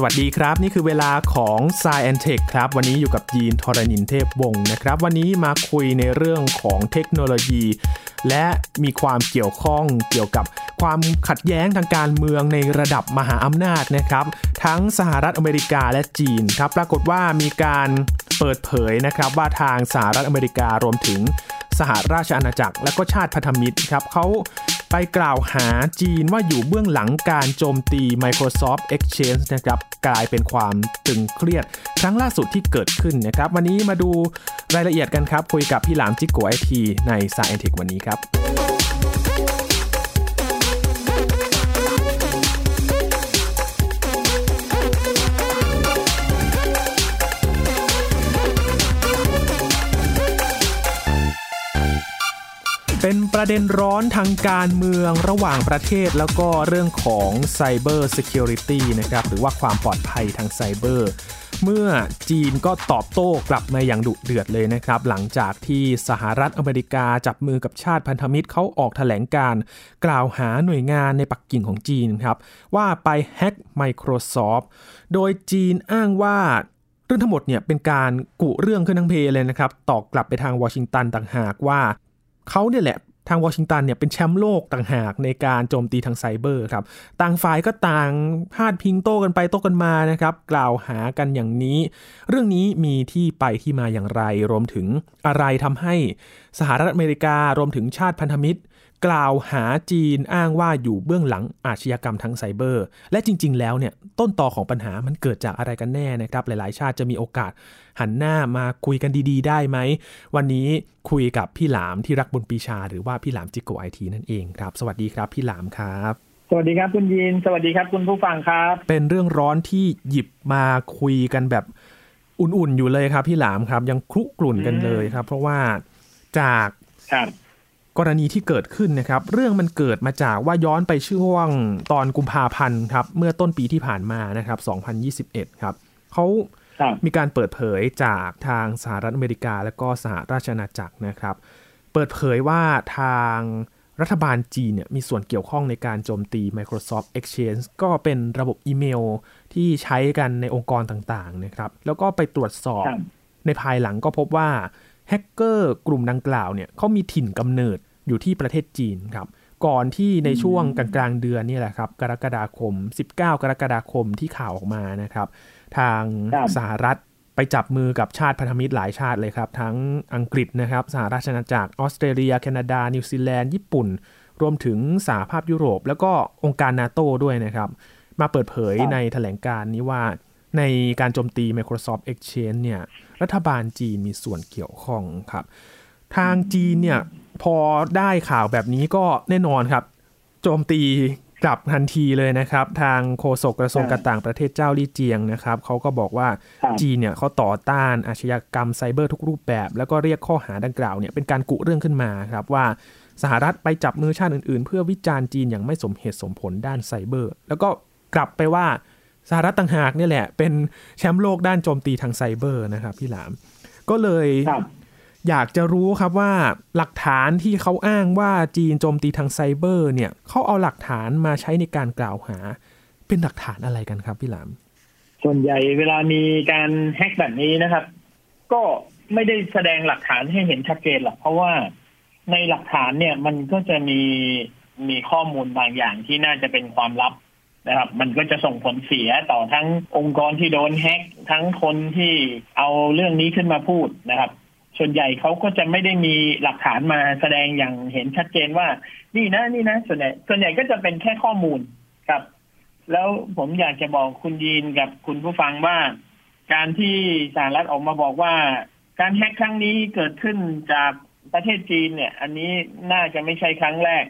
สวัสดีครับ นี่คือเวลาของ s ซ e อนเทคครับ วันนี้อยู่กับยีนทรณินเทพวงศ์นะครับ วันนี้มาคุยในเรื่องของเทคโนโลยี และมีความเกี่ยวข้องเกี่ยวกับความขัดแย้งทางการเมืองในระดับมหาอำนาจนะครับ ทั้งสหรัฐอเมริกาและจีนครับ ปรากฏว่ามีการเปิดเผยนะครับว่าทางสหรัฐอเมริการวมถึงสหราชอาณาจักร และก็ชาติพันธมิตรครับเขา ไปกล่าวหาจีนว่าอยู่เบื้องหลังการโจมตี Microsoft Exchange นะครับกลายเป็นความตึงเครียด ครั้งล่าสุดที่เกิดขึ้นนะครับ วันนี้มาดูรายละเอียดกันครับ คุยกับพี่หลามจิกโกไอทีในสายเอ็นเทควันนี้ครับ เป็นประเด็นร้อนทางการเมืองระหว่างประเทศแล้วก็เรื่องของ Cyber Security นะครับหรือว่าความปลอดภัยทางไซเบอร์เมื่อจีนก็ตอบโต้กลับมาอย่างดุเดือดเลยนะครับ หลังจากที่สหรัฐอเมริกาจับมือกับชาติพันธมิตรเขาออกแถลงการ กล่าวหาหน่วยงานในปักกิ่งของจีนครับ ว่าไปแฮ็ก Microsoft โดยจีนอ้างว่าเรื่องทั้งหมดเนี่ยเป็นการกุเรื่องขึ้นทั้งเพเลยนะครับตอกกลับไปทางวอชิงตันต่างหากว่า เขาเนี่ยแหละทางวอชิงตันเนี่ยเป็นแชมป์โลกต่างหากในการโจมตีทางไซเบอร์ครับ ต่างฝ่ายก็ต่างพาดพิงโต้กันไปโต้กันมานะครับ กล่าวหากันอย่างนี้ เรื่องนี้มีที่ไปที่มาอย่างไร รวมถึงอะไรทำให้สหรัฐอเมริการวมถึงชาติพันธมิตร กล่าวหาจีนอ้างว่าอยู่เบื้องหลังอาชญากรรมทั้งไซเบอร์ และจริง ๆ แล้วเนี่ยต้นตอของปัญหามันเกิดจากอะไรกันแน่นะครับ หลายๆ ชาติจะมีโอกาสหันหน้ามาคุยกันดี ๆ ได้ไหม วันนี้คุยกับพี่หลามที่รักบุญปีชา หรือว่าพี่หลามจิโกไอทีนั่นเองครับ สวัสดีครับพี่หลามครับสวัสดีครับคุณยิน สวัสดีครับคุณผู้ฟังครับ เป็นเรื่องร้อนที่หยิบมาคุยกันแบบอุ่นๆอยู่เลยครับ พี่หลามครับ ยังคลุกลุ่นกันเลยครับ เพราะว่าจาก กรณีที่เกิดขึ้นนะครับ เรื่องมันเกิดมาจากว่าย้อนไปช่วงตอนกุมภาพันธ์ครับ เมื่อต้นปีที่ผ่านมานะครับ 2021 ครับเขามีการเปิดเผยจากทางสหรัฐอเมริกา และก็สหราชอาณาจักรนะครับ เปิดเผยว่าทางรัฐบาลจีนเนี่ยมีส่วนเกี่ยวข้องในการโจมตี Microsoft Exchange ก็เป็นระบบอีเมลที่ใช้กันในองค์กรต่างๆนะครับ แล้วก็ไปตรวจสอบในภายหลังก็พบว่าแฮกเกอร์กลุ่มดังกล่าวเนี่ยเขามีถิ่นกำเนิด อยู่ที่ประเทศจีนครับก่อนที่ในช่วงกลางๆเดือนนี่แหละครับกรกฎาคม 19 กรกฎาคมที่ข่าวออกมานะครับ ทางสหรัฐไปจับมือกับชาติพันธมิตรหลายชาติเลยครับ ทั้งอังกฤษนะครับสหราชอาณาจักรออสเตรเลีย แคนาดา นิวซีแลนด์ญี่ปุ่น รวมถึงสหภาพยุโรป แล้วก็องค์การนาโต้ด้วยนะครับ มาเปิดเผยในแถลงการนี้ว่า ในการโจมตี Microsoft Exchange เนี่ยรัฐบาลจีนมีส่วนเกี่ยวข้องครับ ทางจีนเนี่ย พอได้ข่าวแบบนี้ก็แน่นอนครับ โจมตีกลับทันทีเลยนะครับ ทางโฆษกกระทรวงการต่างประเทศเจ้าลี่เจียงนะครับเขาก็บอกว่าจีนเนี่ยเขาต่อต้านอาชญากรรมไซเบอร์ทุกรูปแบบ แล้วก็เรียกข้อหาดังกล่าวเนี่ยเป็นการกุเรื่องขึ้นมาครับว่าสหรัฐไปจับมือชาติอื่นๆ เพื่อวิจารณ์จีนอย่างไม่สมเหตุสมผลด้านไซเบอร์ แล้วก็กลับไปว่าสหรัฐต่างหากนี่แหละ เป็นแชมป์โลกด้านโจมตีทางไซเบอร์นะครับพี่หลาม ก็เลย อยากจะรู้ครับว่าหลักฐานที่เขาอ้างว่าจีนโจมตีทางไซเบอร์เนี่ยเขาเอาหลักฐานมาใช้ในการกล่าวหา เป็นหลักฐานอะไรกันครับพี่หลาม ส่วนใหญ่เวลามีการแฮกแบบนี้นะครับ ก็ไม่ได้แสดงหลักฐานให้เห็นชัดเจนหรอกเพราะว่าในหลักฐานเนี่ยมันก็จะมีมีข้อมูลบางอย่างที่น่าจะเป็นความลับนะครับ มันก็จะส่งผลเสียต่อทั้งองค์กรที่โดนแฮกทั้งคนที่เอาเรื่องนี้ขึ้นมาพูดนะครับ ส่วนใหญ่เขาก็จะไม่ได้มีหลักฐานมาแสดงอย่างเห็นชัดเจนว่า นี่นะนี่นะ ส่วนใหญ่ส่วนใหญ่ก็จะเป็นแค่ข้อมูลครับ แล้วผมอยากจะบอกคุณยีนกับคุณผู้ฟังว่า การที่สหรัฐออกมาบอกว่า การแฮกครั้งนี้เกิดขึ้นจากประเทศจีนเนี่ย อันนี้น่าจะไม่ใช่ครั้งแรก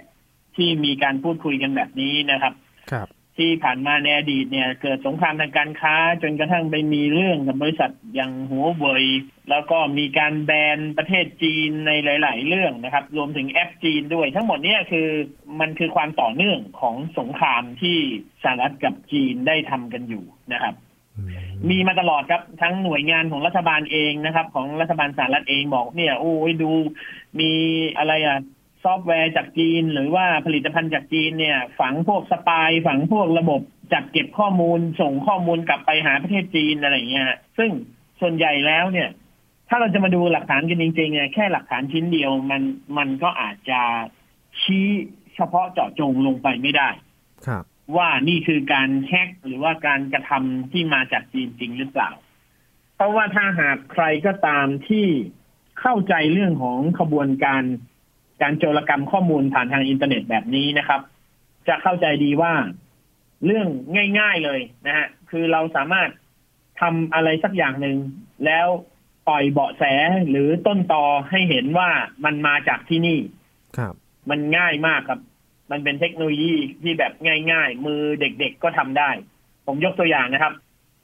ที่มีการพูดคุยกันแบบนี้นะครับ ครับ ที่ผ่านมาในอดีตเนี่ย เกิดสงครามทางการค้า จนกระทั่งไปมีเรื่องกับบริษัทอย่างหัวเว่ยแล้วก็มีการแบนประเทศจีนในหลาย ๆ เรื่องนะครับ รวมถึงแอปจีนด้วย ทั้งหมดนี้คือมันคือความต่อเนื่องของสงครามที่สหรัฐกับจีนได้ทำกันอยู่นะครับ มีมาตลอดครับทั้งหน่วยงานของรัฐบาลเองนะครับ ของรัฐบาลสหรัฐเองบอกเนี่ย โอ้ยดูมีอะไรอะ ซอฟต์แวร์จากจีน หรือว่าผลิตภัณฑ์จากจีนเนี่ย ฝังพวกสปายฝังพวกระบบจัดเก็บข้อมูล ส่งข้อมูลกลับไปหาประเทศจีนอะไรเงี้ยซึ่งส่วนใหญ่แล้วเนี่ย ถ้าเราจะมาดูหลักฐานกันจริงๆเนี่ยแค่หลักฐานชิ้นเดียวมันมันก็อาจจะชี้เฉพาะเจาะจงลงไปไม่ได้ครับว่านี่คือการแฮกหรือว่าการกระทำที่มาจากจีนจริงหรือเปล่า เพราะว่าถ้าหากใครก็ตามที่เข้าใจเรื่องของขบวนการ การโจรกรรมข้อมูลผ่านทางอินเทอร์เน็ตแบบนี้นะครับ จะเข้าใจดีว่าเรื่องง่าย ๆเลยนะฮะคือเราสามารถทำอะไรสักอย่างหนึ่งแล้วปล่อยเบาะแสหรือต้นตอให้เห็นว่ามันมาจากที่นี่ครับ มันง่ายมากครับ มันเป็นเทคโนโลยีที่แบบง่าย ๆ มือเด็กๆก็ทำได้ ผมยกตัวอย่างนะครับ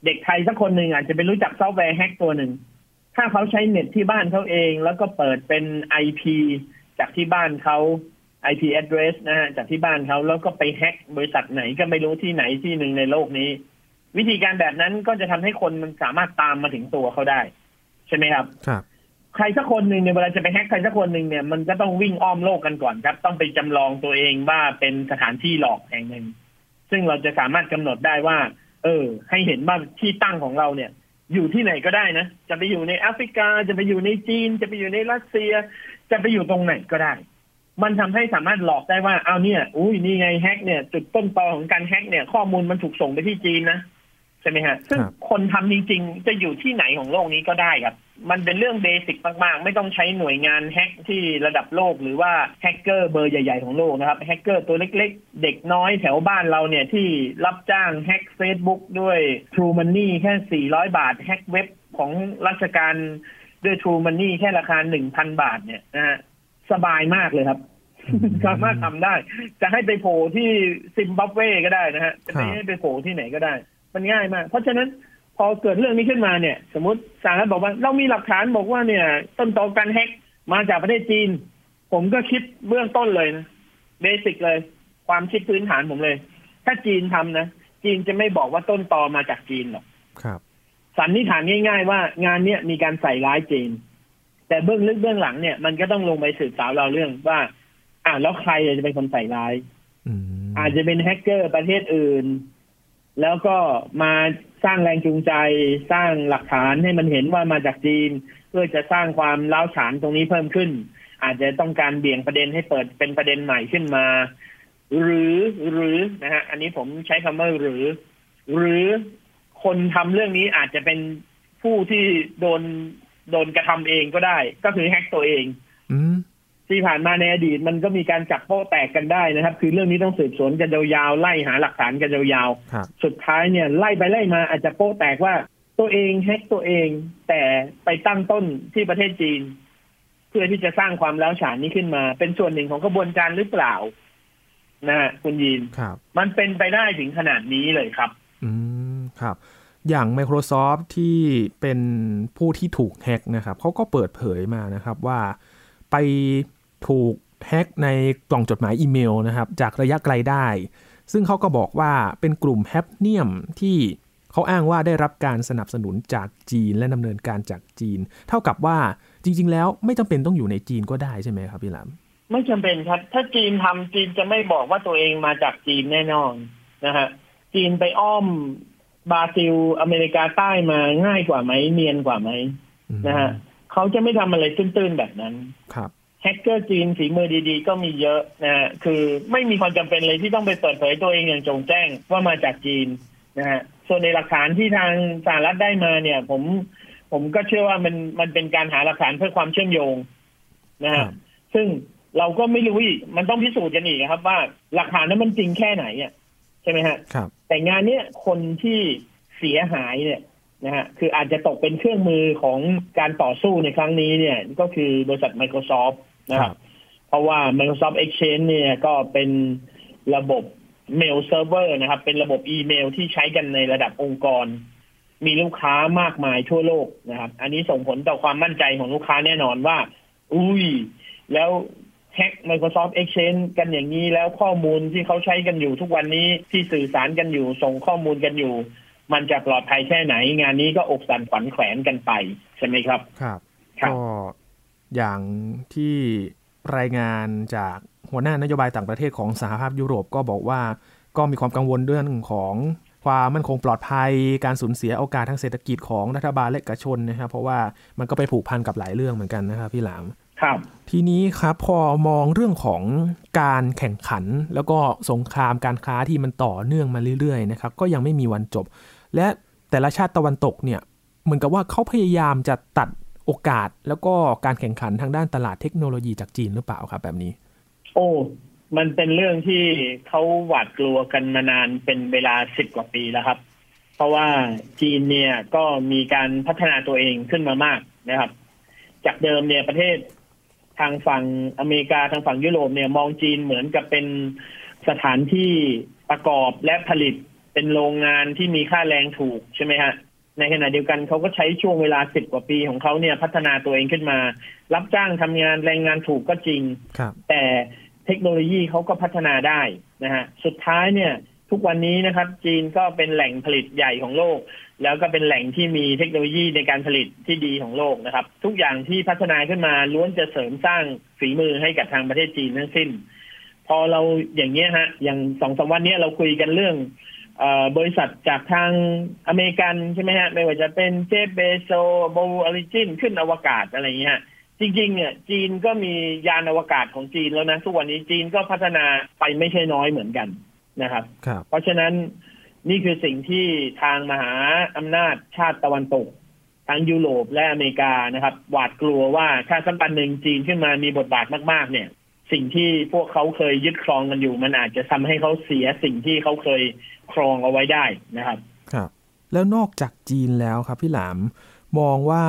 เด็กไทยสักคนหนึ่งอาจจะไปรู้จักซอฟต์แวร์แฮกตัวหนึ่งถ้าเขาใช้เน็ตที่บ้านเขาเอง แล้วก็เปิดเป็น IP จากที่บ้านเขา IP address นะฮะจากที่บ้านเขาแล้วก็ไปแฮกบริษัทไหนก็ไม่รู้ที่ไหนที่หนึ่งในโลกนี้ วิธีการแบบนั้นก็จะทำให้คนมันสามารถตามมาถึงตัวเขาได้ ใช่ไหมครับครับ ใครสักคนหนึ่งเนี่ยเวลาจะไปแฮกใครสักคนหนึ่งเนี่ยมันก็ต้องวิ่งอ้อมโลกกันก่อนครับ ต้องไปจำลองตัวเองว่าเป็นสถานที่หลอกแห่งหนึ่ง ซึ่งเราจะสามารถกำหนดได้ว่า เออ ให้เห็นว่าที่ตั้งของเราเนี่ย อยู่ที่ไหนก็ได้นะ จะไปอยู่ในแอฟริกา จะไปอยู่ในจีน จะไปอยู่ในรัสเซีย จะไปอยู่ตรงไหนก็ได้ มันทำให้สามารถหลอกได้ว่า เอาเนี่ย อุ้ยนี่ไงแฮกเนี่ย จุดต้นตอของการแฮกเนี่ย ข้อมูลมันถูกส่งไปที่จีนนะ ช่ไหมฮะซึ่งครับคนทำจริง ๆ จะอยู่ที่ไหนของโลกนี้ก็ได้ครับ มันเป็นเรื่อง basic มากๆ ไม่ต้องใช้หน่วยงานแฮกที่ระดับโลก หรือว่าแฮกเกอร์เบอร์ใหญ่ ๆ ของโลกนะครับแฮกเกอร์ตัวเล็ก ๆ เด็กน้อยแถวบ้านเราเนี่ยที่รับจ้างแฮก Facebook ด้วย True Money แค่ 400 บาท แฮกเว็บของราชการด้วย True Money แค่ราคา 1,000 บาทเนี่ยนะฮะสบายมากเลยครับสามารถทำได้ จะให้ไปโผล่ที่ซิมบับเวก็ได้นะฮะจะไม่ให้ไปโผล่ที่ไหนก็ได้ มันง่ายมาก เพราะฉะนั้นพอเกิดเรื่องนี้ขึ้นมาเนี่ย สมมติสารบอกว่า เรามีหลักฐานบอกว่าเนี่ย ต้นตอการแฮกมาจากประเทศจีน ผมก็คิดเบื้องต้นเลยนะเบสิกเลย ความคิดพื้นฐานผมเลย ถ้าจีนทำนะจีนจะไม่บอกว่าต้นตอมาจากจีนหรอกครับสันนิษฐานง่าย ๆ ว่างานเนี้ยมีการใส่ร้ายจีน แต่เบื้องลึกเบื้องหลังเนี่ยมันก็ต้องลงไปสืบสาวเราวเรื่องว่า อ่าแล้วใครจะเป็นคนใส่ร้ายอืมอาจจะเป็นแฮกเกอร์ประเทศอื่น แล้วก็มาสร้างแรงจูงใจ สร้างหลักฐานให้มันเห็นว่ามาจากจีน เพื่อจะสร้างความล้าวฉานตรงนี้เพิ่มขึ้น อาจจะต้องการเบี่ยงประเด็นให้เปิดเป็นประเด็นใหม่ขึ้นมา หรือหรือนะฮะอันนี้ผมใช้คำว่าหรือ หรือคนทำเรื่องนี้อาจจะเป็นผู้ที่โดนโดนกระทำเองก็ได้ ก็คือแฮกตัวเองอื ที่ผ่านมาในอดีตมันก็มีการจับโป๊ะแตกกันได้นะครับ คือเรื่องนี้ต้องสืบสวนกันยาวๆไล่หาหลักฐานกันยาวครับๆสุดท้ายเนี่ยไล่ไปไล่มาอาจจะโป๊ะแตกว่าตัวเองแฮกตัวเอง แต่ไปตั้งต้นที่ประเทศจีน เพื่อที่จะสร้างความแล้วฉานนี้ขึ้นมา เป็นส่วนหนึ่งของกระบวนการหรือเปล่า นะฮะคุณยีนครับมันเป็นไปได้ถึงขนาดนี้เลยครับ อืมครับอย่าง Microsoft ที่เป็นผู้ที่ถูกแฮ็กนะครับเขาก็เปิดเผยมานะครับว่าไป ถูกแฮ็กในกล่องจดหมายอีเมลนะครับ จากระยะไกลได้ ซึ่งเขาก็บอกว่าเป็นกลุ่มแฮปเนียมที่เขาอ้างว่าได้รับการสนับสนุนจากจีนและดำเนินการจากจีน เท่ากับว่าจริง ๆ แล้วไม่จำเป็นต้องอยู่ในจีนก็ได้ใช่ไหมครับพี่หลามไม่จำเป็นครับ ถ้าจีนทำจีนจะไม่บอกว่าตัวเองมาจากจีนแน่นอนนะฮะจีนไปอ้อมบราซิลอเมริกาใต้มาง่ายกว่าไหมเนียนกว่าไหมอืมนะฮะเขาจะไม่ทำอะไรตื้นๆแบบนั้นครับ แฮกเกอร์จีนฝีมือดีๆ ก็มีเยอะนะฮะคือไม่มีความจำเป็นเลยที่ต้องไปเปิดเผยตัวเองอย่างจงแจ้งว่ามาจากจีนนะฮะส่วนในหลักฐานที่ทางสหรัฐได้มาเนี่ย ผมผมก็เชื่อว่ามันมันเป็นการหาหลักฐานเพื่อความเชื่อมโยงนะคฮะรับซึ่งเราก็ไม่รู้อีกมันต้องพิสูจน์กันอีกครับ ว่าหลักฐานนั้นมันจริงแค่ไหนอะใช่ไหมฮะครับ แต่งานเนี้ยคนที่เสียหายเนี่ยนะฮะคืออาจจะตกเป็นเครื่องมือของการต่อสู้ในครั้งนี้เนี่ย ก็คือบริษัท Microsoft นะคครัรับบเพราะว่า Microsoft Exchange เนี่ยก็เป็นระบบ mail server นะครับ เป็นระบบอีเมลที่ใช้กันในระดับองค์กร มีลูกค้ามากมายทั่วโลกนะครับ อันนี้ส่งผลต่อความมั่นใจของลูกค้าแน่นอนว่า อุ้ย แล้วแฮก Microsoft Exchange กันอย่างนี้แล้วข้อมูลที่เขาใช้กันอยู่ทุกวันนี้ที่สื่อสารกันอยู่ส่งข้อมูลกันอยู่ มันจะปลอดภัยแค่ไหน งานนี้ก็อกสั่นขวัญแขวนกันไป ใช่ไหมครับ ครับครับก็ อย่างที่รายงานจากหัวหน้านโยบายต่างประเทศของสหภาพยุโรปก็บอกว่าก็มีความกังวลเรื่องของความมั่นคงปลอดภัย การสูญเสียโอกาสทางเศรษฐกิจของรัฐบาลและเอกชนนะครับ เพราะว่ามันก็ไปผูกพันกับหลายเรื่องเหมือนกันนะครับพี่หลามครับทีนี้ครับพอมองเรื่องของการแข่งขัน แล้วก็สงครามการค้าที่มันต่อเนื่องมาเรื่อยๆนะครับก็ยังไม่มีวันจบ และแต่ละชาติตะวันตกเนี่ยเหมือนกับว่าเขาพยายามจะตัด โอกาสแล้วก็การแข่งขันทางด้านตลาดเทคโนโลยีจากจีนหรือเปล่าครับแบบนี้ โอ้มันเป็นเรื่องที่เขาหวาดกลัวกันมานานเป็นเวลาสิบกว่าปีแล้วครับ เพราะว่าจีนเนี่ยก็มีการพัฒนาตัวเองขึ้นมามากนะครับ จากเดิมเนี่ยประเทศทางฝั่งอเมริกาทางฝั่งยุโรปเนี่ยมองจีนเหมือนกับเป็นสถานที่ประกอบและผลิตเป็นโรงงานที่มีค่าแรงถูกใช่ไหมฮะ ในขณะเดียวกันเขาก็ใช้ช่วงเวลาสิบกว่าปีของเขาเนี่ยพัฒนาตัวเองขึ้นมา รับจ้างทำงานแรงงานถูกก็จริง แต่เทคโนโลยีเขาก็พัฒนาได้นะฮะสุดท้ายเนี่ยทุกวันนี้นะครับ จีนก็เป็นแหล่งผลิตใหญ่ของโลก แล้วก็เป็นแหล่งที่มีเทคโนโลยีในการผลิตที่ดีของโลกนะครับ ทุกอย่างที่พัฒนาขึ้นมาล้วนจะเสริมสร้างฝีมือให้กับทางประเทศจีนทั้งสิ้น พอเราอย่างเงี้ยฮะ อย่างสองสามวันนี้เราคุยกันเรื่อง บริษัทจากทางอเมริกันใช่ไหมฮะ ไม่ว่าจะเป็น Jeff Bezos Blue Origin ขึ้นอวกาศอะไรเงี้ยจริงๆเนี่ยจีนก็มียานอวกาศของจีนแล้วนะทุกวันนี้จีนก็พัฒนาไปไม่ใช่น้อยเหมือนกันนะครับรบเพราะฉะนั้นนี่คือสิ่งที่ทางมหาอำนาจชาติตะวันตกทั้งยุโรปและอเมริกานะครับ หวาดกลัวว่าถ้าสัมปันหนึ่งจีนขึ้นมามีบทบาทมากๆเนี่ย สิ่งที่พวกเขาเคยยึดครองกันอยู่ มันอาจจะทำให้เขาเสียสิ่งที่เขาเคยครองเอาไว้ได้นะครับ ครับ แล้วนอกจากจีนแล้วครับพี่หลามมองว่า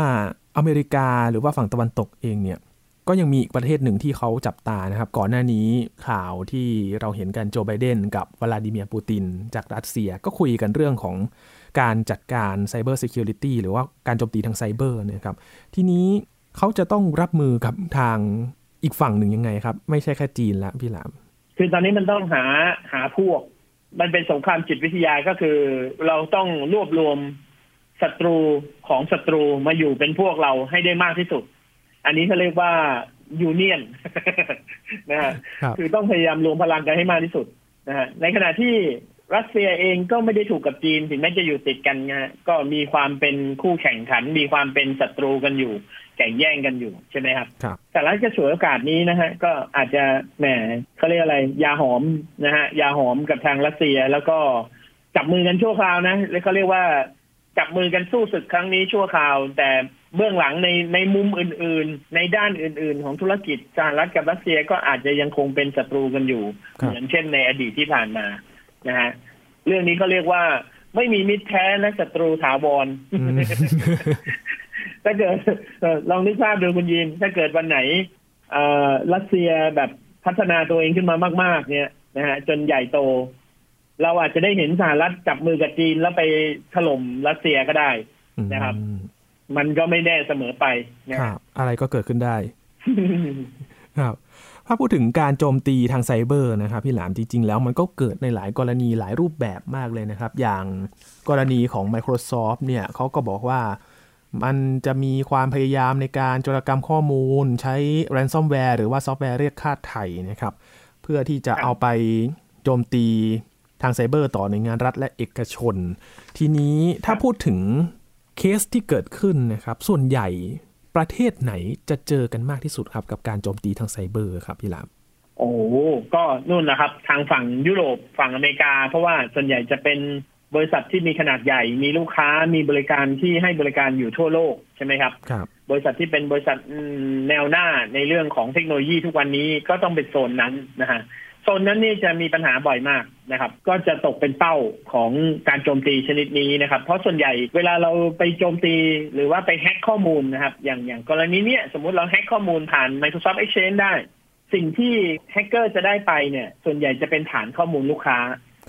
อเมริกาหรือว่าฝั่งตะวันตกเองเนี่ย ก็ยังมีอีกประเทศหนึ่งที่เขาจับตานะครับ ก่อนหน้านี้ข่าวที่เราเห็นกันโจไบเดนกับวลาดิเมียร์ปูติน จากรัสเซียก็คุยกันเรื่องของการจัดการ cyber security หรือว่าการโจมตีทางไซเบอร์นะครับ ทีนี้เขาจะต้องรับมือกับทาง อีกฝั่งหนึ่งยังไงครับ ไม่ใช่แค่จีนละพี่หลาม คือตอนนี้มันต้องหาหาพวก มันเป็นสงครามจิตวิทยาก็คือ เราต้องรวบรวมศัตรูของศัตรูมาอยู่เป็นพวกเราให้ได้มากที่สุด อันนี้เขาเรียกว่ายูเนียนนะฮะคือต้องพยายามรวมพลังกันให้มากที่สุดนะฮะในขณะที่ รัสเซียเองก็ไม่ได้ถูกกับจีนถึงแม้จะอยู่ติดกันนะก็มีความเป็นคู่แข่งขัน มีความเป็นศัตรูกันอยู่แข่งแย่งกันอยู่ใช่ไหมครับครับแต่รัฐก็ฉวยโอกาสนี้นะฮะก็อาจจะแหมเขาเรียกอะไรยาหอมนะฮะยาหอมกับทางรัสเซียแล้วก็จับมือกันชั่วคราวนะแล้วเขาเรียกว่าจับมือกันสู้ศึกครั้งนี้ชั่วคราว แต่เบื้องหลังในในมุมอื่น ๆ ในด้านอื่น ๆ ของธุรกิจสหรัฐกับรัสเซียก็อาจจะยังคงเป็นศัตรูกันอยู่ เหมือนเช่นในอดีตที่ผ่านมา นะฮะเรื่องนี้เขาเรียกว่า ไม่มีมิตรแท้และศัตรูถาวรถ้าเกิดลองนึกภาพดูคุณยิน ถ้าเกิดวันไหนรัสเซียแบบพัฒนาตัวเองขึ้นมามาก ๆ เนี่ยนะฮะจนใหญ่โต เราอาจจะได้เห็นสหรัฐจับมือกับจีนแล้วไปถล่มรัสเซียก็ได้นะครับ มันก็ไม่แน่เสมอไปนะครับ อะไรก็เกิดขึ้นได้ ครับ ถ้าพูดถึงการโจมตีทางไซเบอร์นะครับพี่หลามจริง ๆ แล้วมันก็เกิดในหลายกรณีหลายรูปแบบมากเลยนะครับ อย่างกรณีของ Microsoft เนี่ยเขาก็บอกว่ามันจะมีความพยายามในการโจรกรรมข้อมูล ใช้ ransomware หรือว่าซอฟต์แวร์เรียกค่าไถ่นะครับ เพื่อที่จะเอาไปโจมตีทางไซเบอร์ต่อหน่วยงานรัฐและเอกชน ทีนี้ถ้าพูดถึงเคสที่เกิดขึ้นนะครับ ส่วนใหญ่ ประเทศไหนจะเจอกันมากที่สุดครับ กับการโจมตีทางไซเบอร์ครับพี่ลามโอ้ก็นู่นนะครับ ทางฝั่งยุโรปฝั่งอเมริกา เพราะว่าส่วนใหญ่จะเป็นบริษัทที่มีขนาดใหญ่ มีลูกค้ามีบริการที่ให้บริการอยู่ทั่วโลกใช่ไหมครับครับ บริษัทที่เป็นบริษัทแนวหน้าในเรื่องของเทคโนโลยีทุกวันนี้ก็ต้องเป็นโซนนั้นนะฮะ โซนนั้นนี่จะมีปัญหาบ่อยมากนะครับ ก็จะตกเป็นเป้าของการโจมตีชนิดนี้นะครับ เพราะส่วนใหญ่เวลาเราไปโจมตีหรือว่าไปแฮ็กข้อมูลนะครับ อย่างอย่างกรณีเนี้ยสมมุติเราแฮ็กข้อมูลผ่าน Microsoft Exchange ได้ สิ่งที่แฮกเกอร์จะได้ไปเนี่ย ส่วนใหญ่จะเป็นฐานข้อมูลลูกค้า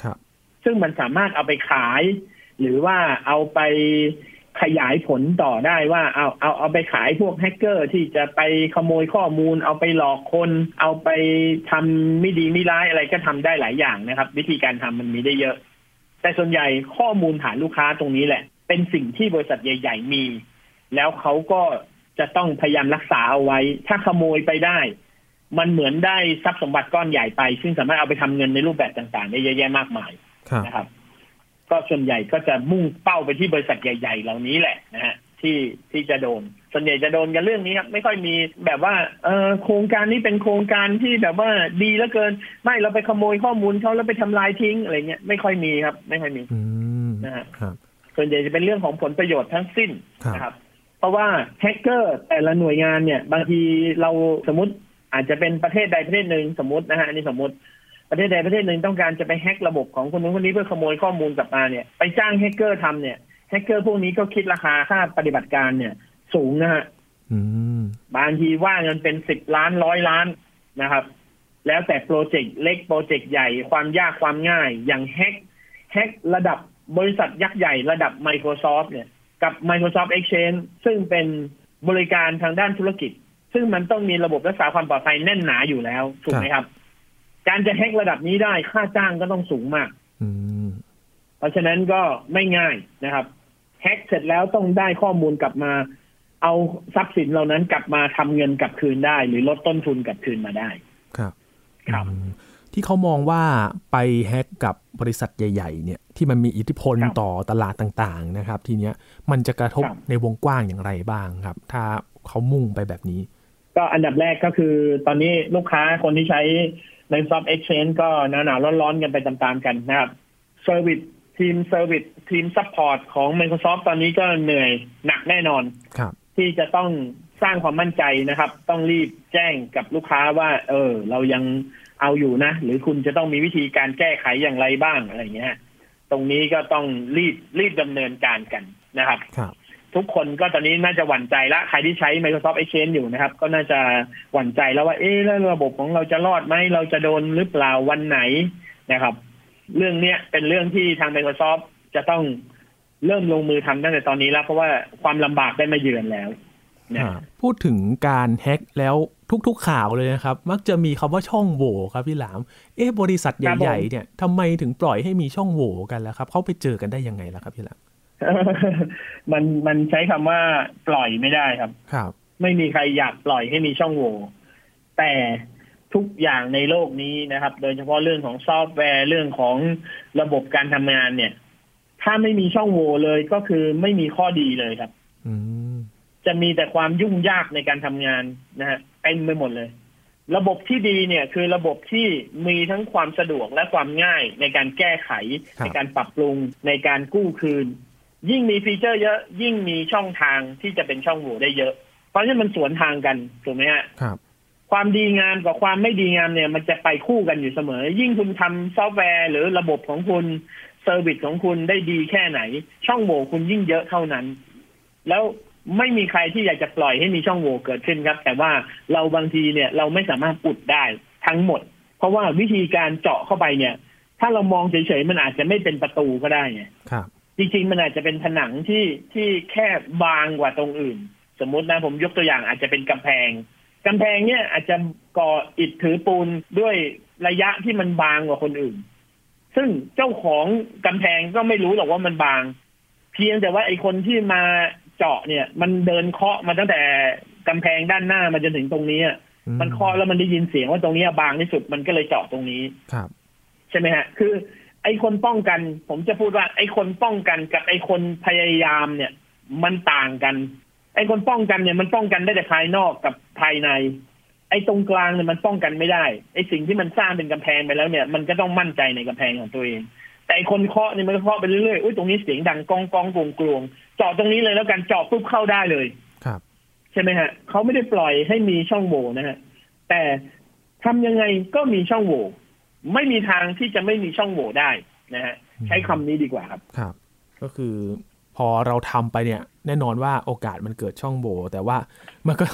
ครับ ซึ่งมันสามารถเอาไปขาย หรือว่าเอาไป ขยายผลต่อได้ว่าเอาเอาเอาไปขายพวกแฮกเกอร์ที่จะไปขโมยข้อมูล เอาไปหลอกคน เอาไปทำไม่ดีไม่ร้ายอะไรก็ทำได้หลายอย่างนะครับ วิธีการทำมันมีได้เยอะ แต่ส่วนใหญ่ข้อมูลฐานลูกค้าตรงนี้แหละ เป็นสิ่งที่บริษัทใหญ่ ๆ มี แล้วเขาก็จะต้องพยายามรักษาเอาไว้ ถ้าขโมยไปได้ มันเหมือนได้ทรัพย์สมบัติก้อนใหญ่ไป ซึ่งสามารถเอาไปทำเงินในรูปแบบต่าง ๆ ได้เยอะแยะมากมายนะครับ ก็ส่วนใหญ่ก็จะมุ่งเป้าไปที่บริษัทใหญ่ ๆ เหล่านี้แหละนะฮะที่ที่จะโดน ส่วนใหญ่จะโดนกันเรื่องนี้ครับไม่ค่อยมีแบบว่าเออโครงการนี้เป็นโครงการที่แบบว่าดีเหลือเกิน ไม่เราไปขโมยข้อมูลเขาแล้วไปทำลายทิ้งอะไรเงี้ยไม่ค่อยมีครับ ไม่ค่อยมีนะฮะส่วนใหญ่จะเป็นเรื่องของผลประโยชน์ทั้งสิ้นนะครับ เพราะว่าแฮกเกอร์แต่ละหน่วยงานเนี่ย บางทีเราสมมติอาจจะเป็นประเทศใดประเทศหนึ่งสมมตินะฮะอันนี้สมมติ ประเทศใดประเทศหนึ่งต้องการจะไปแฮกระบบของคนนู้นคนนี้เพื่อขโมยข้อมูลกลับมาเนี่ยไปจ้างแฮกเกอร์ทำเนี่ยแฮกเกอร์พวกนี้ก็คิดราคาค่าปฏิบัติการเนี่ย สูงนะฮะบางทีว่าเงินเป็นสิบล้านร้อยล้านนะครับ แล้วแต่โปรเจกต์เล็กโปรเจกต์ใหญ่ความยากความง่าย อย่างแฮกแฮกระดับบริษัทยักษ์ใหญ่ระดับ Microsoft เนี่ย กับ Microsoft Exchange ซึ่งเป็นบริการทางด้านธุรกิจ ซึ่งมันต้องมีระบบรักษาความปลอดภัยแน่นหนาอยู่แล้วถูกไหมครับ การจะแฮกระดับนี้ได้ค่าจ้างก็ต้องสูงมากเพราะฉะนั้นก็ไม่ง่ายนะครับแฮ็กเสร็จแล้วต้องได้ข้อมูลกลับมา เอาทรัพย์สินเหล่านั้นกลับมาทำเงินกลับคืนได้ หรือลดต้นทุนกลับคืนมาได้ ครับ ครับ ที่เขามองว่าไปแฮ็กกับบริษัทใหญ่ ๆ เนี่ย ที่มันมีอิทธิพลต่อตลาดต่างๆ นะครับ ทีเนี้ยมันจะกระทบในวงกว้างอย่างไรบ้างครับ ถ้าเขามุ่งไปแบบนี้ ก็อันดับแรกก็คือ ตอนนี้ลูกค้าคนที่ใช้ Microsoft Exchange ก็หนาวๆร้อนๆกันไปตามๆกันนะครับ service team service team support ของ Microsoft ตอนนี้ก็เหนื่อยหนักแน่นอนครับที่จะต้องสร้างความมั่นใจนะครับ ต้องรีบแจ้งกับลูกค้าว่า เออ เรายังเอาอยู่นะ หรือคุณจะต้องมีวิธีการแก้ไขอย่างไรบ้างอะไรเงี้ย ตรงนี้ก็ต้องรีบรีบดำเนินการกันนะครับครับ ทุกคนก็ตอนนี้น่าจะหวั่นใจละใครที่ใช้ Microsoft Exchange อยู่นะครับ ก็น่าจะหวั่นใจแล้วว่า เอ๊ะแล้วระบบของเราจะรอดไหมเราจะโดนหรือเปล่าวันไหนนะครับ เรื่องเนี้ยเป็นเรื่องที่ทาง Microsoft จะต้องเริ่มลงมือทำตั้งแต่ตอนนี้แล้ว เพราะว่าความลำบากได้มาเยือนแล้วพูดถึงการแฮ็กแล้วทุกๆข่าวเลยนะครับ มักจะมีคำว่าช่องโหว่ครับพี่หลาม เอ๊ะบริษัทใหญ่ๆเนี่ยทำไมถึงปล่อยให้มีช่องโหว่กันแล้วครับเขาไปเจอกันได้ยังไงล่ะครับพี่หลาม มันมันใช้คำว่าปล่อยไม่ได้ครับ ครับ ไม่มีใครอยากปล่อยให้มีช่องโหว่แต่ทุกอย่างในโลกนี้นะครับ โดยเฉพาะเรื่องของซอฟต์แวร์เรื่องของระบบการทำงานเนี่ย ถ้าไม่มีช่องโหว่เลยก็คือไม่มีข้อดีเลยครับจะมีแต่ความยุ่งยากในการทำงานนะฮะเต็มไปหมดเลย ระบบที่ดีเนี่ย คือระบบที่มีทั้งความสะดวกและความง่ายในการแก้ไข ในการปรับปรุงในการกู้คืน ยิ่งมีฟีเจอร์เยอะ ยิ่งมีช่องทางที่จะเป็นช่องโหว่ได้เยอะ เพราะฉะนั้นมันสวนทางกันถูกไหมฮะครับ ความดีงามกับความไม่ดีงามเนี่ย มันจะไปคู่กันอยู่เสมอ ยิ่งคุณทำซอฟต์แวร์หรือระบบของคุณเซอร์วิสของคุณได้ดีแค่ไหน ช่องโหว่คุณยิ่งเยอะเท่านั้น แล้วไม่มีใครที่อยากจะปล่อยให้มีช่องโหว่เกิดขึ้นครับ แต่ว่าเราบางทีเนี่ยเราไม่สามารถอุดได้ทั้งหมด เพราะว่าวิธีการเจาะเข้าไปเนี่ย ถ้าเรามองเฉยๆมันอาจจะไม่เป็นประตูก็ได้ไงครับ จริงๆ มันอาจจะเป็นผนังที่ที่แค่บางกว่าตรงอื่น สมมตินะผมยกตัวอย่างอาจจะเป็นกำแพงกำแพงเนี่ยอาจจะก่ออิฐถือปูนด้วยระยะที่มันบางกว่าคนอื่น ซึ่งเจ้าของกำแพงก็ไม่รู้หรอกว่ามันบาง เพียงแต่ว่าไอ้คนที่มาเจาะเนี่ย มันเดินเคาะมาตั้งแต่กำแพงด้านหน้ามันจนถึงตรงนี้มันเคาะแล้วมันได้ยินเสียงว่าตรงนี้บางที่สุดมันก็เลยเจาะตรงนี้ครับ ใช่ไหมฮะ คือ ไอ้คนป้องกัน ผมจะพูดว่า ไอ้คนป้องกันกับไอ้คนพยายามเนี่ย มันต่างกัน ไอ้คนป้องกันเนี่ยมันป้องกันได้แต่ภายนอกกับภายใน ไอ้ตรงกลางเนี่ยมันป้องกันไม่ได้ไอ้สิ่งที่มันสร้างเป็นกำแพงไปแล้วเนี่ย มันก็ต้องมั่นใจในกำแพงของตัวเอง แต่ไอ้คนเคาะเนี่ยมันเคาะไปเรื่อยๆอุ้ยตรงนี้เสียงดังกองกองกลวงกลวงเจาะตรงนี้เลยแล้วกันเจาะปุ๊บเข้าได้เลยครับใช่ไหมฮะเขาไม่ได้ปล่อยให้มีช่องโหว่นะฮะแต่ทำยังไงก็มีช่องโหว่ ไม่มีทางที่จะไม่มีช่องโหว่ได้นะฮะใช้คำนี้ดีกว่าครับครับ ก็คือพอเราทำไปเนี่ย แน่นอนว่าโอกาสมันเกิดช่องโหว่แต่ว่ามันก็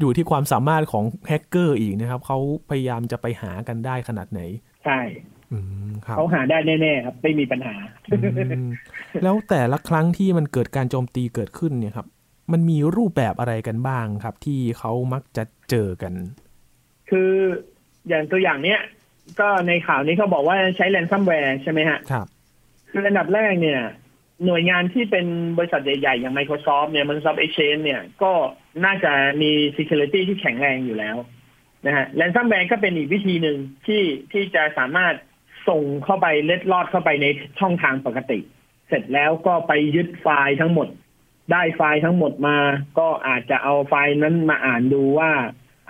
อยู่ที่ความสามารถของแฮกเกอร์อีกนะครับเขาพยายามจะไปหากันได้ขนาดไหนใช่เขาหาได้แน่ๆครับ ไม่มีปัญหา แล้วแต่ละครั้งที่มันเกิดการโจมตีเกิดขึ้นเนี่ยครับ มันมีรูปแบบอะไรกันบ้างครับ ที่เขามักจะเจอกัน คืออย่างตัวอย่างเนี้ย ก็ในข่าวนี้เขาบอกว่าใช้ ransomware ใช่ไหมฮะ ครับ คืออันดับแรกเนี่ย หน่วยงานที่เป็นบริษัทใหญ่ๆ อย่าง Microsoft เนี่ย Microsoft Exchange เนี่ย ก็น่าจะมี security ที่แข็งแรงอยู่แล้วนะฮะ ransomware ก็เป็นอีกวิธีหนึ่งที่ที่จะสามารถส่งเข้าไปเล็ดลอดเข้าไปในช่องทางปกติ เสร็จแล้วก็ไปยึดไฟล์ทั้งหมด ได้ไฟล์ทั้งหมดมา ก็อาจจะเอาไฟล์นั้นมาอ่านดูว่า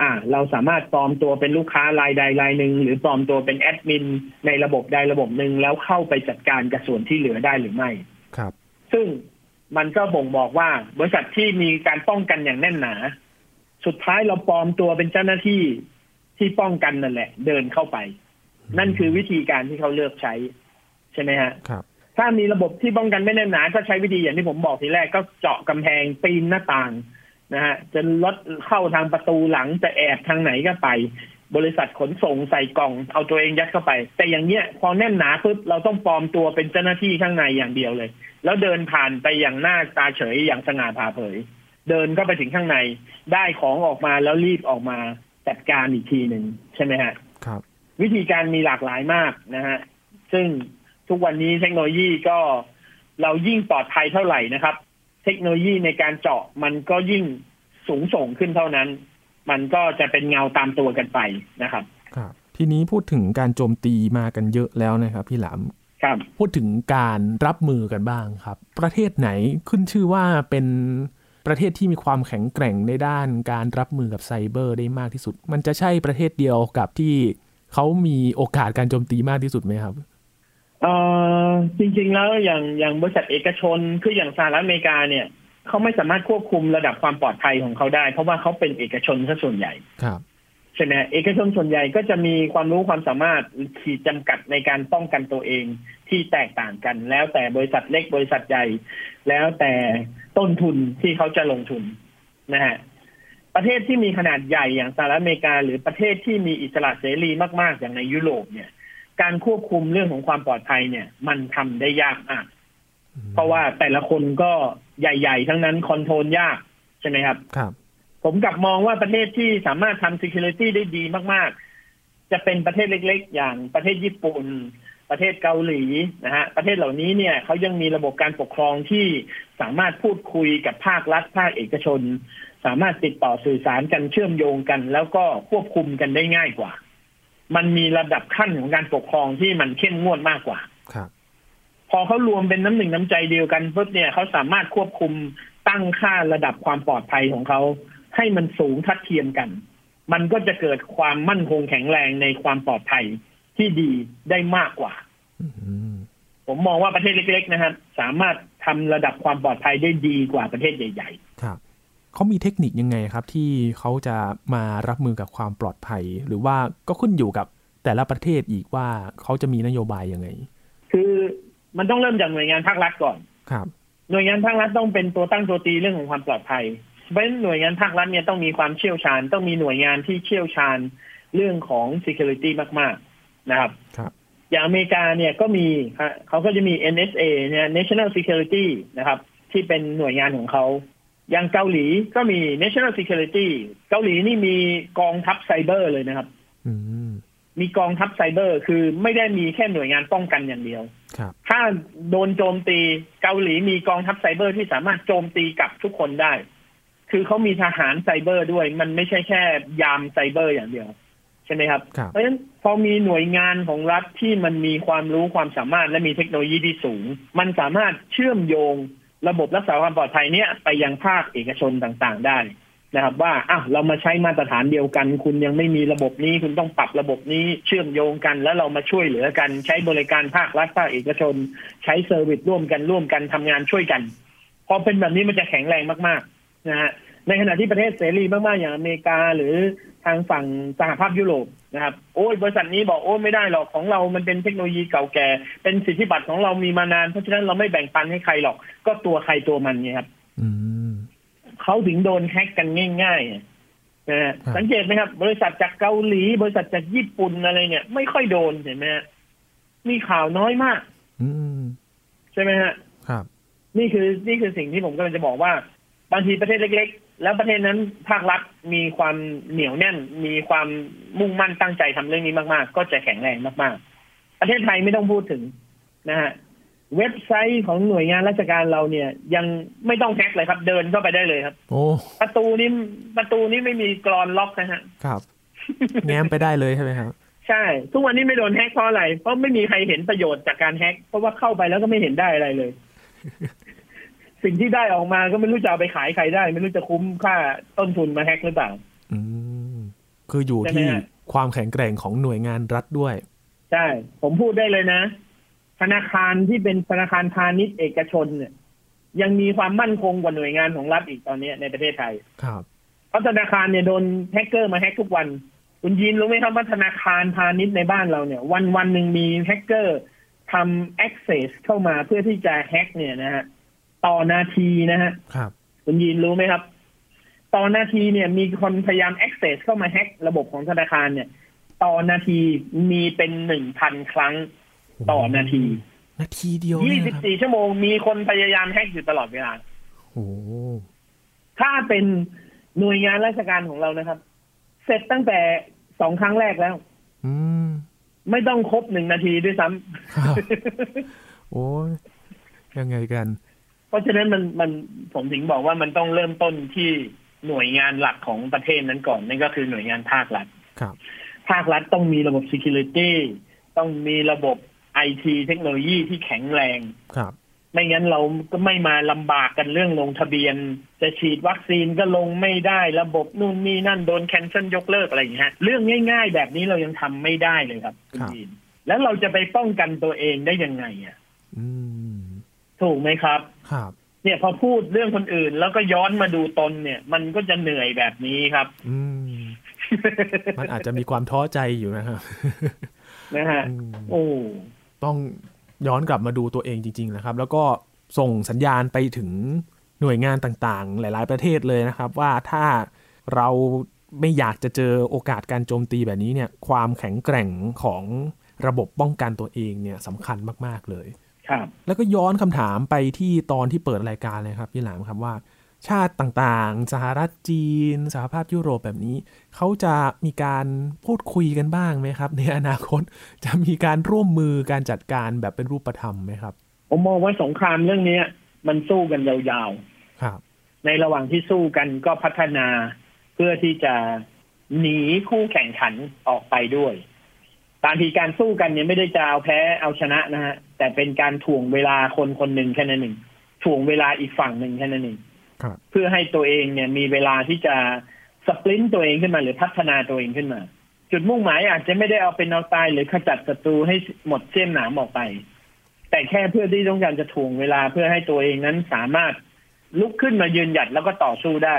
อ่า เราสามารถปลอมตัวเป็นลูกค้ารายใดรายหนึ่งหรือปลอมตัวเป็นแอดมินในระบบใดระบบหนึ่งแล้วเข้าไปจัดการกับส่วนที่เหลือได้หรือไม่ ครับ ซึ่งมันก็บ่งบอกว่าบริษัทที่มีการป้องกันอย่างแน่นหนา สุดท้ายเราปลอมตัวเป็นเจ้าหน้าที่ที่ป้องกันนั่นแหละ เดินเข้าไป นั่นคือวิธีการที่เขาเลือกใช้ ใช่ไหมฮะครับถ้ามีระบบที่ป้องกันไม่แน่นหนา ก็ใช้วิธีอย่างที่ผมบอกทีแรกก็เจาะกำแพงปีนหน้าต่าง นะฮะจะลดเข้าทางประตูหลังจะแอบทางไหนก็ไป บริษัทขนส่งใส่กล่องเอาตัวเองยัดเข้าไป แต่อย่างเนี้ยพอแน่นหนาปุ๊บเราต้องปลอมตัวเป็นเจ้าหน้าที่ข้างในอย่างเดียวเลย แล้วเดินผ่านไปอย่างหน้าตาเฉยอย่างสง่าผ่าเผย เดินเข้าไปถึงข้างใน ได้ของออกมาแล้วรีบออกมาจัดการอีกทีหนึ่งใช่ไหมฮะครับ วิธีการมีหลากหลายมากนะฮะซึ่งทุกวันนี้เทคโนโลยีก็เรายิ่งปลอดภัยเท่าไหร่นะครับ เทคโนโลยีในการเจาะมันก็ยิ่งสูงส่งขึ้นเท่านั้น มันก็จะเป็นเงาตามตัวกันไปนะครับ ครับ ทีนี้พูดถึงการโจมตีมากันเยอะแล้วนะครับ พี่หลามครับ พูดถึงการรับมือกันบ้างครับ ประเทศไหนขึ้นชื่อว่าเป็นประเทศที่มีความแข็งแกร่งในด้านการรับมือกับไซเบอร์ได้มากที่สุด มันจะใช่ประเทศเดียวกับที่เขามีโอกาสการโจมตีมากที่สุดไหมครับ เอ่อจริงๆแล้วอย่างอย่างบริษัทเอกชนคืออย่างสหรัฐอเมริกาเนี่ยเขาไม่สามารถควบคุมระดับความปลอดภัยของเขาได้ เพราะว่าเขาเป็นเอกชนซะส่วนใหญ่ครับใช่ไหมเอกชนส่วนใหญ่ก็จะมีความรู้ความสามารถขีดจำกัดในการป้องกันตัวเองที่แตกต่างกัน แล้วแต่บริษัทเล็กบริษัทใหญ่ แล้วแต่ต้นทุนที่เขาจะลงทุนนะฮะประเทศที่มีขนาดใหญ่อย่างสหรัฐอเมริกา หรือประเทศที่มีอิสระเสรีมาก ๆ อย่างในยุโรปเนี่ย การควบคุมเรื่องของความปลอดภัยเนี่ย มันทำได้ยากมาก เพราะว่าแต่ละคนก็ใหญ่ๆ ทั้งนั้นคอนโทรลยากใช่ไหมครับ ครับ ผมกลับมองว่าประเทศที่สามารถทำ security ได้ดีมาก ๆ จะเป็นประเทศเล็ก ๆ อย่างประเทศญี่ปุ่น ประเทศเกาหลีนะฮะ ประเทศเหล่านี้เนี่ยเขายังมีระบบการปกครองที่สามารถพูดคุยกับภาครัฐ ภาคเอกชน สามารถติดต่อสื่อสารกันเชื่อมโยงกัน แล้วก็ควบคุมกันได้ง่ายกว่า มันมีระดับขั้นของการปกครองที่มันเข้มงวดมากกว่าครับพอเขารวมเป็นน้ำหนึ่งน้ำใจเดียวกันปุ๊บเนี่ยเขาสามารถควบคุมตั้งค่าระดับความปลอดภัยของเขา ให้มันสูงทัดเทียมกัน มันก็จะเกิดความมั่นคงแข็งแรงในความปลอดภัยที่ดีได้มากกว่าอืมผมมองว่าประเทศเล็ก ๆ นะครับ สามารถทำระดับความปลอดภัยได้ดีกว่าประเทศใหญ่ครับ เขามีเทคนิคยังไงครับ ที่เขาจะมารับมือกับความปลอดภัย หรือว่าก็ขึ้นอยู่กับแต่ละประเทศอีกว่าเขาจะมีนโยบายยังไงๆคือมันต้องเริ่มจากหน่วยงานภาครัฐก่อนครับ หน่วยงานภาครัฐต้องเป็นตัวตั้งตัวตีเรื่องของความปลอดภัยเพราะฉะนั้นหน่วยงานภาครัฐเนี่ยต้องมีความเชี่ยวชาญ ต้องมีหน่วยงานที่เชี่ยวชาญเรื่องของ security มากๆนะครับครับอย่างอเมริกาเนี่ยก็มีฮะเขาก็จะมี NSA เนี่ย National Security นะครับ ที่เป็นหน่วยงานของเขา อย่างเกาหลีก็มี National Security เกาหลีนี่มีกองทัพไซเบอร์เลยนะครับอืมมีกองทัพไซเบอร์ คือไม่ได้มีแค่หน่วยงานป้องกันอย่างเดียวครับถ้าโดนโจมตีเกาหลีมีกองทัพไซเบอร์ที่สามารถโจมตีกลับทุกคนได้ คือเขามีทหารไซเบอร์ด้วย มันไม่ใช่แค่ยามไซเบอร์อย่างเดียว ใช่ไหมครับครับ เพราะฉะนั้นพอมีหน่วยงานของรัฐที่มันมีความรู้ความสามารถและมีเทคโนโลยีที่สูง มันสามารถเชื่อมโยง ระบบรักษาความปลอดภัยเนี้ยไปยังภาคเอกชนต่างๆได้นะครับ ว่าอะเรามาใช้มาตรฐานเดียวกัน คุณยังไม่มีระบบนี้ คุณต้องปรับระบบนี้เชื่อมโยงกัน แล้วเรามาช่วยเหลือกัน ใช้บริการภาครัฐภาคเอกชน ใช้เซอร์วิสร่วมกันร่วมกันทำงานช่วยกัน พอเป็นแบบนี้มันจะแข็งแรงมาก ๆ นะฮะ ในขณะที่ประเทศเสรีมากๆอย่างอเมริกาหรือทางฝั่งสหภาพยุโรปนะครับโอ้ยบริษัทนี้บอกโอ้ยไม่ได้หรอกของเรามันเป็นเทคโนโลยีเก่าแก่ เป็นสิทธิบัตรของเรามีมานาน เพราะฉะนั้นเราไม่แบ่งปันให้ใครหรอก ก็ตัวใครตัวมันเนี่ยครับอืมเขาถึงโดนแฮกกันง่ายๆนะฮะครับสังเกตไหมครับ บริษัทจากเกาหลี บริษัทจากญี่ปุ่นอะไรเนี่ย ไม่ค่อยโดนเห็นไหมฮะมีข่าวน้อยมากอืมใช่ไหมฮะครับ นี่คือนี่คือสิ่งที่ผมกำลังจะบอกว่า บางทีประเทศเล็กๆ แล้วประเทศนั้นภาครัฐมีความเหนียวแน่น มีความมุ่งมั่นตั้งใจทำเรื่องนี้มากๆ ก็จะแข็งแรงมากๆ ประเทศไทยไม่ต้องพูดถึงนะฮะเว็บไซต์ของหน่วยงานราชการเราเนี่ย ยังไม่ต้องแฮกเลยครับ เดินเข้าไปได้เลยครับ โอ้ประตูนี้ประตูนี้ไม่มีกรอนล็อกนะฮะครับ แง้มไปได้เลยใช่ไหมครับ ใช่ ทุกวันนี้ไม่โดนแฮกเพราะอะไร เพราะไม่มีใครเห็นประโยชน์จากการแฮกเพราะว่าเข้าไปแล้วก็ไม่เห็นได้อะไรเลย สิ่งที่ได้ออกมาก็ไม่รู้จะเอาไปขายใครได้ ไม่รู้จะคุ้มค่าต้นทุนมาแฮกหรือเปล่า อืมคืออยู่ที่ความแข็งแกร่งของหน่วยงานรัฐด้วย ใช่ ผมพูดได้เลยนะ ธนาคารที่เป็นธนาคารพาณิชย์เอกชนเนี่ย ยังมีความมั่นคงกว่าหน่วยงานของรัฐอีกตอนนี้ในประเทศไทย ครับเพราะธนาคารเนี่ยโดนแฮกเกอร์มาแฮกทุกวัน คุณยินรู้ไหมครับว่าธนาคารพาณิชย์ในบ้านเราเนี่ย วันวันหนึ่งมีแฮกเกอร์ทำ access เข้ามาเพื่อที่จะแฮกเนี่ยนะฮะ ต่อนาทีนะฮะครับ คุณยินรู้ไหมครับ ต่อนาทีเนี่ย มีคนพยายาม access เข้ามาแฮกระบบของธนาคารเนี่ย ต่อนาทีมีเป็นหนึ่งพันครั้งต่อนาที นาทีเดียวยี่เนี่สิยบครับสี่ชั่วโมงมีคนพยายามแฮกอยู่ตลอดเวลาโอ้ถ้าเป็นหน่วยงานราชการของเรานะครับ เสร็จตั้งแต่สองครั้งแรกแล้ว อืมไม่ต้องครบหนึ่งนาทีด้วยซ้ครับำโอ้ยยังไงกัน เพราะฉะนั้นมันมันผมถึงบอกว่ามันต้องเริ่มต้นที่หน่วยงานหลักของประเทศนั้นก่อนนั่นก็คือหน่วยงานภาครัฐครับ ภาครัฐต้องมีระบบ security ต้องมีระบบไอทีเทคโนโลยีที่แข็งแรงครับ ไม่งั้นเราก็ไม่มาลำบากกันเรื่องลงทะเบียน จะฉีดวัคซีนก็ลงไม่ได้ระบบนู่นนี่นั่นโดนแคนเซิลยกเลิกอะไรอย่างเงี้ยเรื่องง่าย ๆ แบบนี้เรายังทำไม่ได้เลยครับคุณครับจีนแล้วเราจะไปป้องกันตัวเองได้ยังไงอะ อืม ถูกไหมครับ ครับ เนี่ยพอพูดเรื่องคนอื่น แล้วก็ย้อนมาดูตนเนี่ย มันก็จะเหนื่อยแบบนี้ครับ อืมมันอาจจะมีความท้อใจอยู่นะครับนะฮะอืมโอ้ต้องย้อนกลับมาดูตัวเองจริง ๆ นะครับ แล้วก็ส่งสัญญาณไปถึงหน่วยงานต่างๆ หลาย ๆ ประเทศเลยนะครับ ว่าถ้าเราไม่อยากจะเจอโอกาสการโจมตีแบบนี้เนี่ย ความแข็งแกร่งของระบบป้องกันตัวเองเนี่ยสำคัญมาก ๆ เลย ครับแล้วก็ย้อนคำถามไปที่ตอนที่เปิดรายการเลยครับพี่หลามครับว่า ชาติต่างๆ สหรัฐจีน สหภาพยุโรปแบบนี้ เขาจะมีการพูดคุยกันบ้างไหมครับ ในอนาคตจะมีการร่วมมือการจัดการแบบเป็นรูปธรรมไหมครับ ผมมองว่าสงครามเรื่องเนี้ยมันสู้กันยาวครับๆในระหว่างที่สู้กันก็พัฒนาเพื่อที่จะหนีคู่แข่งขันออกไปด้วย บางทีการสู้กันเนี่ยไม่ได้จะเอาแพ้เอาชนะนะฮะ แต่เป็นการถ่วงเวลาคนคนหนึ่งแค่นั้นเองถ่วงเวลาอีกฝั่งหนึ่งแค่นั้นเองครับเพื่อให้ตัวเองเนี่ยมีเวลาที่จะสปรินต์ตัวเองขึ้นมาหรือพัฒนาตัวเองขึ้นมา จุดมุ่งหมายอาจจะไม่ได้เอาเป็นเอาตายหรือขจัดศัตรูให้หมดเส้นหนามออกไป แต่แค่เพื่อที่ต้องการจะถ่วงเวลาเพื่อให้ตัวเองนั้นสามารถลุกขึ้นมายืนหยัดแล้วก็ต่อสู้ได้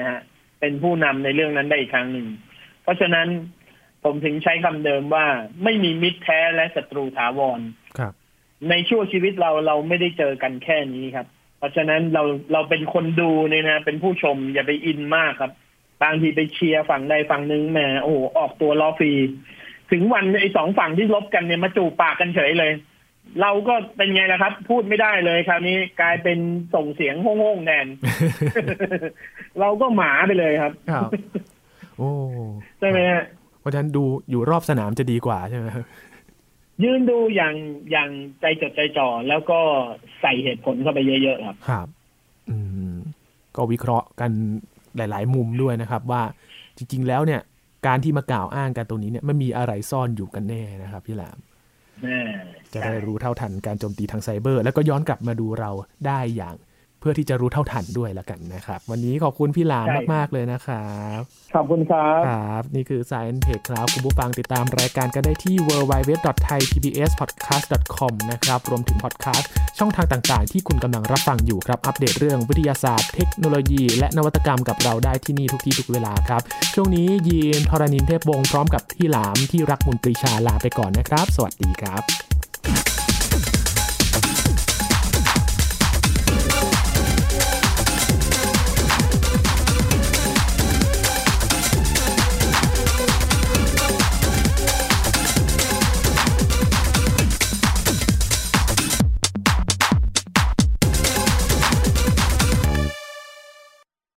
นะฮะเป็นผู้นำในเรื่องนั้นได้อีกครั้งหนึ่งเพราะฉะนั้น ผมถึงใช้คำเดิมว่าไม่มีมิตรแท้และศัตรูถาวรครับ ในช่วงชีวิตเราเราไม่ได้เจอกันแค่นี้ครับ เพราะฉะนั้นเราเราเป็นคนดูเนี่ยนะ เป็นผู้ชมอย่าไปอินมากครับบางทีไปเชียร์ฝั่งใดฝั่งหนึ่งแหมโอ้โหออกตัวล้อฟรี ถึงวันไอ้สองฝั่งที่ลบกันเนี่ยมาจูบปากกันเฉยเลย เราก็เป็นไงล่ะครับ พูดไม่ได้เลยคราวนี้กลายเป็นส่งเสียงโฮ่งๆแทนเราก็หมาไปเลยครับ ครับ โอ้ใช่ไหมฮะ เพราะฉะนั้นดูอยู่รอบสนามจะดีกว่าใช่ไหมครับยืนดูอย่างอย่างใจจดใจจ่อแล้วก็ใส่เหตุผลเข้าไปเยอะๆครับ ครับ อืม ก็วิเคราะห์กันหลาย ๆ มุมด้วยนะครับ ว่าจริง ๆ แล้วเนี่ย การที่มากล่าวอ้างกันตรงนี้เนี่ยมันมีอะไรซ่อนอยู่กันแน่นะครับพี่หลามอ่าจะได้รู้เท่าทันการโจมตีทางไซเบอร์ แล้วก็ย้อนกลับมาดูเราได้อย่าง เพื่อที่จะรู้เท่าทันด้วยละกันนะครับ วันนี้ขอบคุณพี่หลามมาก ๆ เลยนะครับขอบคุณครับครับ นี่คือ Science Tech ครับ คุณผู้ฟังติดตามรายการกันได้ที่ www.thaipbspodcast.com นะครับ รวมถึงพอดแคสต์ช่องทางต่างๆ ที่คุณกำลังรับฟังอยู่ครับ อัปเดตเรื่องวิทยาศาสตร์เทคโนโลยี และนวัตกรรมกับเราได้ที่นี่ทุกที่ทุกเวลาครับ ช่วงนี้ยีนทรณินเทพวงศ์พร้อมกับพี่หลามที่รักมุนปรีชาลาไปก่อนนะครับ สวัสดีครับ